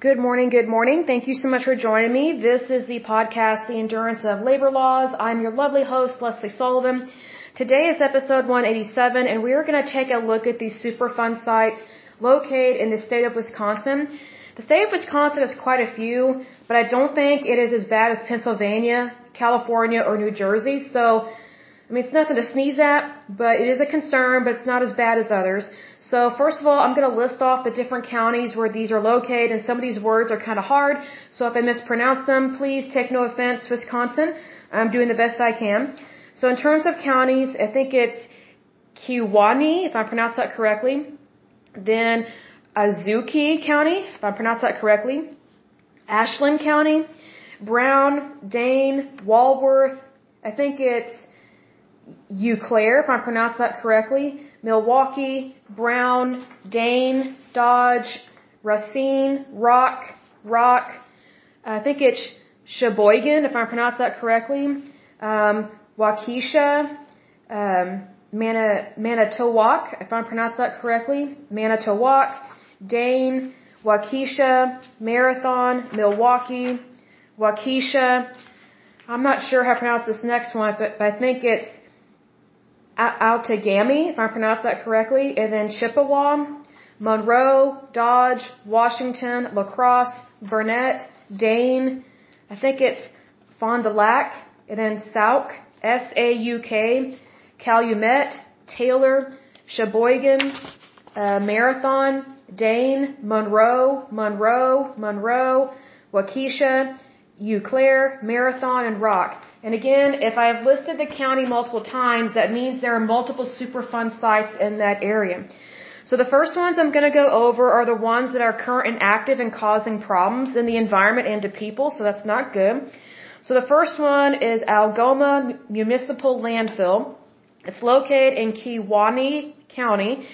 Good morning, good morning. Thank you so much for joining me. This is the podcast, The Endurance of Labor Laws. I'm your lovely host, Lesley Sullivan. Today is episode 187, and we are going to take a look at these Superfund sites located in the state of Wisconsin. The state of Wisconsin has quite a few, but I don't think it is as bad as Pennsylvania, California, or New Jersey. So, I mean, it's nothing to sneeze at, but it is a concern, but it's not as bad as others. So first of all, I'm going to list off the different counties where these are located, and some of these words are kind of hard. So if I mispronounce them, please take no offense, Wisconsin. I'm doing the best I can. So in terms of counties, I think it's Kewaunee, if I pronounce that correctly. Then Ozaukee County, if I pronounce that correctly. Ashland County, Brown, Dane, Walworth. I think it's Eau Claire, if I pronounce that correctly. Milwaukee, Brown, Dane, Dodge, Racine, Rock, Rock. I think it's Sheboygan, if I pronounce that correctly. Um, Waukesha, um, Mana, if I pronounce that correctly. Manitowoc, Dane, Waukesha, Marathon, Milwaukee, Waukesha. I'm not sure how to pronounce this next one, but, but I think it's Outagamie, if I pronounce that correctly, and then Chippewa, Monroe, Dodge, Washington, La Crosse, Burnett, Dane, I think it's Fond du Lac, and then Sauk, S-A-U-K, Calumet, Taylor, Sheboygan, uh, Marathon, Dane, Monroe, Monroe, Monroe, Waukesha, Eau Claire, Marathon, and Rock. And again, if I have listed the county multiple times, that means there are multiple Superfund sites in that area. So the first ones I'm going to go over are the ones that are current and active and causing problems in the environment and to people, so that's not good. So the first one is Algoma Municipal Landfill. It's located in Kewaunee County.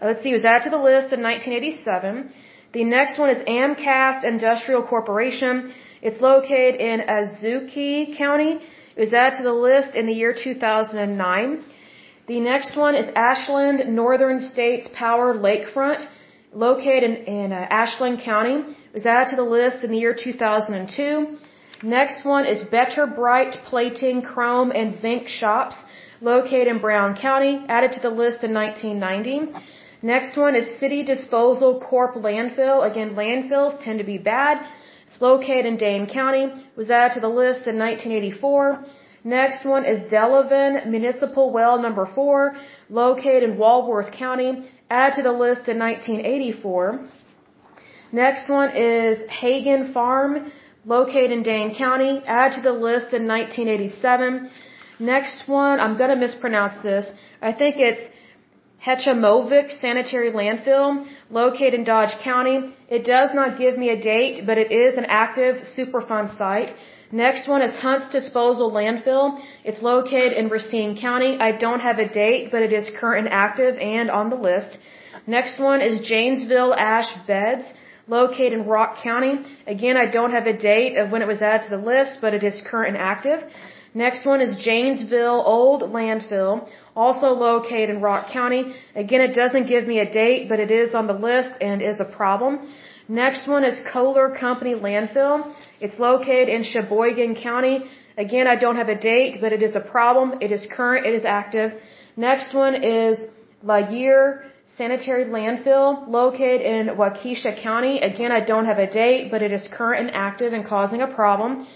Uh, let's see, it was added to the list in 1987. The next one is Amcast Industrial Corporation. It's located in Ozaukee County. It was added to the list in the year 2009. The next one is Ashland Northern States Power Lakefront, located in, in uh, Ashland County. It was added to the list in the year 2002. Next one is Better Brite Plating, Chrome, and Zinc Shops, located in Brown County, added to the list in 1990. Next one is City Disposal Corp Landfill. Again, landfills tend to be bad. It's located in Dane County. Was added to the list in 1984. Next one is Delavan Municipal Well Number 4, located in Walworth County. Added to the list in 1984. Next one is Hagen Farm, located in Dane County. Added to the list in 1987. Next one, I'm going to mispronounce this. I think it's Hechimovich Sanitary Landfill, located in Dodge County. It does not give me a date, but it is an active Superfund site. Next one is Hunt's Disposal Landfill. It's located in Racine County. I don't have a date, but it is current and active and on the list. Next one is Janesville Ash Beds, located in Rock County. Again, I don't have a date of when it was added to the list, but it is current and active. Next one is Janesville Old Landfill, also located in Rock County. Again, it doesn't give me a date, but it is on the list and is a problem. Next one is Kohler Company Landfill. It's located in Sheboygan County. Again, I don't have a date, but it is a problem. It is current. It is active. Next one is Laguerre Sanitary Landfill, located in Waukesha County. Again, I don't have a date, but it is current and active and causing a problem.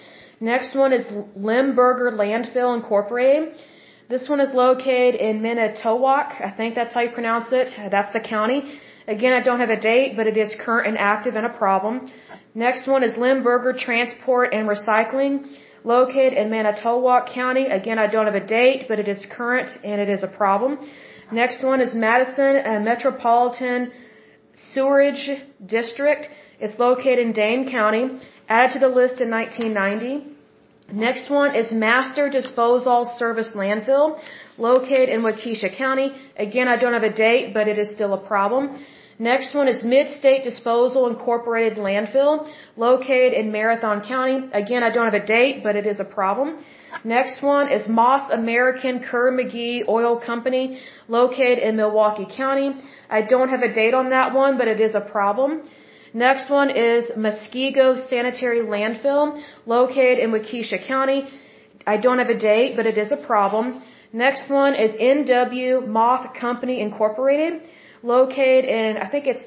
Next one is Lemberger Landfill Incorporated. This one is located in Manitowoc. I think that's how you pronounce it. That's the county. Again, I don't have a date, but it is current and active and a problem. Next one is Lemberger Transport and Recycling, located in Manitowoc County. Again, I don't have a date, but it is current and it is a problem. Next one is Madison uh, Metropolitan Sewerage District. It's located in Dane County, added to the list in 1990. Next one is Master Disposal Service Landfill, located in Waukesha County. Again, I don't have a date, but it is still a problem. Next one is Mid-State Disposal Incorporated Landfill, located in Marathon County. Again, I don't have a date, but it is a problem. Next one is Moss American Kerr McGee Oil Company, located in Milwaukee County. I don't have a date on that one, but it is a problem. Next one is Muskego Sanitary Landfill, located in Waukesha County. I don't have a date, but it is a problem. Next one is NW Mauthe Company Incorporated, located in, I think it's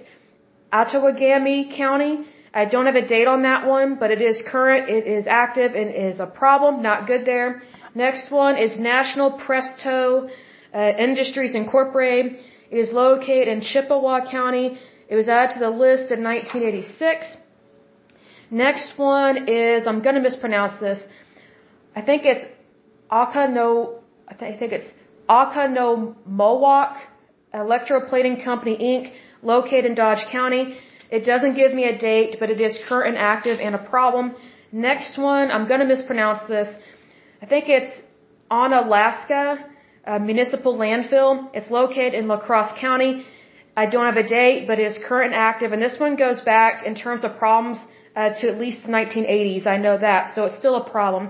Outagamie County. I don't have a date on that one, but it is current, it is active, and is a problem, not good there. Next one is National Presto uh, Industries Incorporated. It is located in Chippewa County. It was added to the list in 1986. Next one is, I'm going to mispronounce this. I think it's Akano, I think it's Akano Mohawk Electroplating Company Inc., located in Dodge County. It doesn't give me a date, but it is current and active and a problem. Next one, I'm going to mispronounce this. I think it's Onalaska uh, Municipal Landfill. It's located in La Crosse County. I don't have a date, but it is current and active. And this one goes back in terms of problems uh, to at least the 1980s. I know that, so it's still a problem.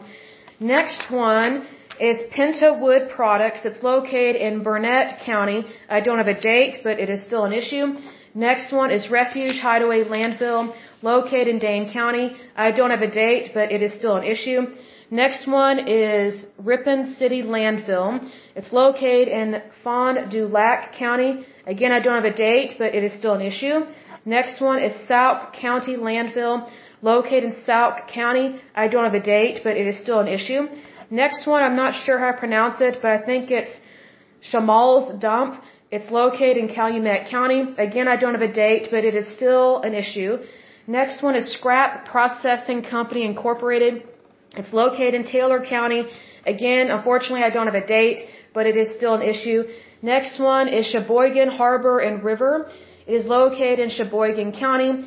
Next one is Penta Wood Products. It's located in Burnett County. I don't have a date, but it is still an issue. Next one is Refuse Hideaway Landfill, located in Dane County. I don't have a date, but it is still an issue. Next one is Ripon City Landfill. It's located in Fond du Lac County. Again, I don't have a date, but it is still an issue. Next one is Sauk County Landfill, located in Sauk County. I don't have a date, but it is still an issue. Next one, I'm not sure how to pronounce it, but I think it's Schmalz Dump. It's located in Calumet County. Again, I don't have a date, but it is still an issue. Next one is Scrap Processing Company Incorporated. It's located in Taylor County. Again, unfortunately, I don't have a date, but it is still an issue. Next one is Sheboygan Harbor and River. It is located in Sheboygan County.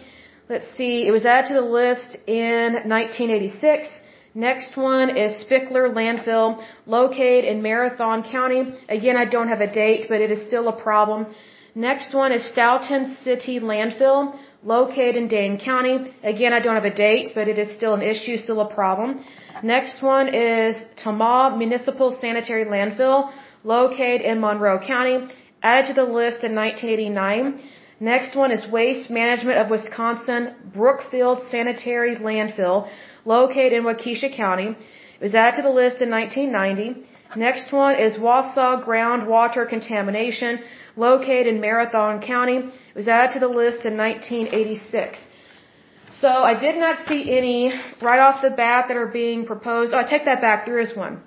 Let's see, it was added to the list in 1986. Next one is Spickler Landfill, located in Marathon County. Again, I don't have a date, but it is still a problem. Next one is Stoughton City Landfill, located in Dane County. Again, I don't have a date, but it is still an issue, still a problem. Next one is Tomah Municipal Sanitary Landfill, located in Monroe County, added to the list in 1989. Next one is Waste Management of Wisconsin Brookfield Sanitary Landfill, located in Waukesha County. It was added to the list in 1990. Next one is Wausau Groundwater Contamination, located in Marathon County. It was added to the list in 1986. So I did not see any right off the bat that are being proposed. Oh, I take that back. There is one.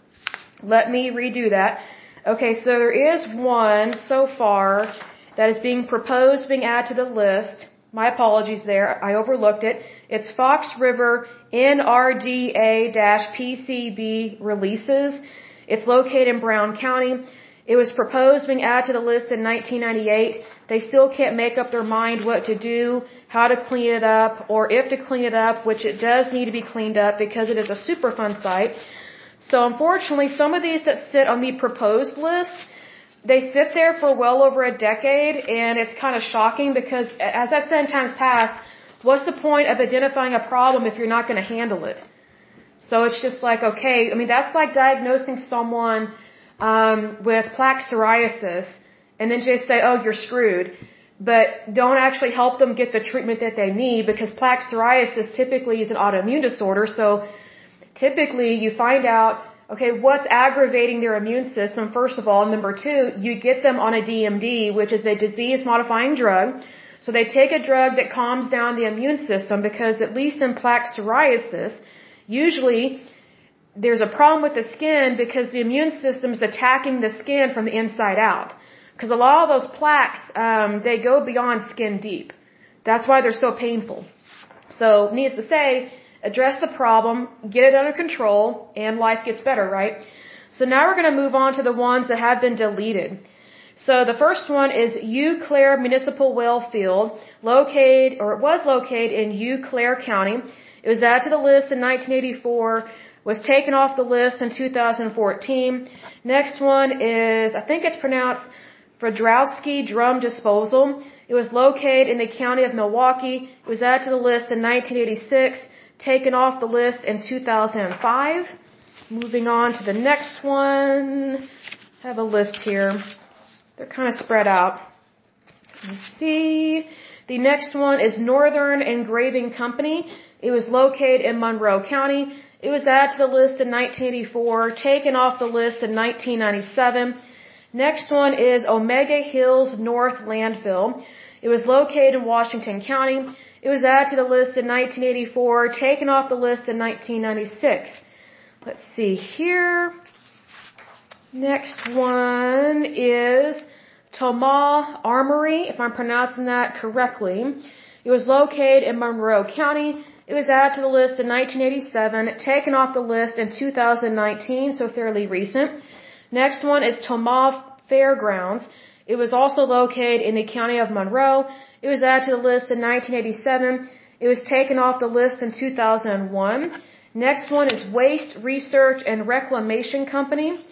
Let me redo that. Okay, so there is one so far that is being proposed, being added to the list. My apologies there. I overlooked it. It's Fox River NRDA-PCB releases. It's located in Brown County. It was proposed being added to the list in 1998. They still can't make up their mind what to do how to clean it up, or if to clean it up, which it does need to be cleaned up because it is a Superfund site. So unfortunately, some of these that sit on the proposed list, they sit there for well over a decade, and it's kind of shocking because, as I've said in times past, what's the point of identifying a problem if you're not going to handle it? So it's just like, okay, I mean, that's like diagnosing someone um, with plaque psoriasis and then just say, oh, you're screwed but don't actually help them get the treatment that they need because plaque psoriasis typically is an autoimmune disorder. So typically you find out, okay, what's aggravating their immune system, first of all. Number two, you get them on a DMD, which is a disease modifying drug. So they take a drug that calms down the immune system because at least in plaque psoriasis, usually there's a problem with the skin because the immune system is attacking the skin from the inside out. Because a lot of those plaques, um, they go beyond skin deep. That's why they're so painful. So, needless to say, address the problem, get it under control, and life gets better, right? So now we're going to move on to the ones that have been deleted. So the first one is Eau Claire Municipal Well Field, located, or it was located in Eau Claire County. It was added to the list in 1984, was taken off the list in 2014. Next one is, I think it's pronounced Fadrowski Drum Disposal. It was located in the county of Milwaukee. It was added to the list in 1986, taken off the list in 2005. Moving on to the next one. I have a list here. They're kind of spread out. Let's see. The next one is Northern Engraving Company. It was located in Monroe County. It was added to the list in 1984, taken off the list in 1997. Next one is Omega Hills North Landfill. It was located in Washington County. It was added to the list in 1984, taken off the list in 1996. Let's see here. Next one is Tomah Armory, if I'm pronouncing that correctly. It was located in Monroe County. It was added to the list in 1987, taken off the list in 2019, so fairly recent. Next one is Tomah Fairgrounds. It was also located in the county of Monroe. It was added to the list in 1987. It was taken off the list in 2001. Next one is Waste Research and Reclamation Company.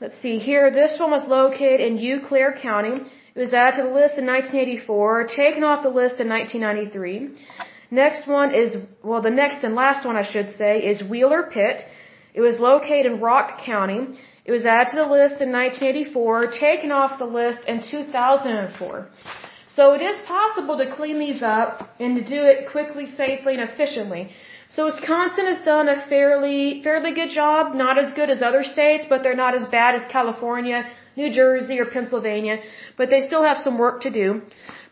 Let's see here. This one was located in Eau Claire County. It was added to the list in 1984, taken off the list in 1993. Next one is, well, the next and last one I should say is Wheeler Pit. It was located in Rock County. It was added to the list in 1984, taken off the list in 2004. So it is possible to clean these up and to do it quickly, safely, and efficiently. So Wisconsin has done a fairly fairly good job, not as good as other states, but they're not as bad as California, New Jersey, or Pennsylvania, but they still have some work to do.